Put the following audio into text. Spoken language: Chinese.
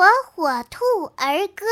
火火兔儿歌。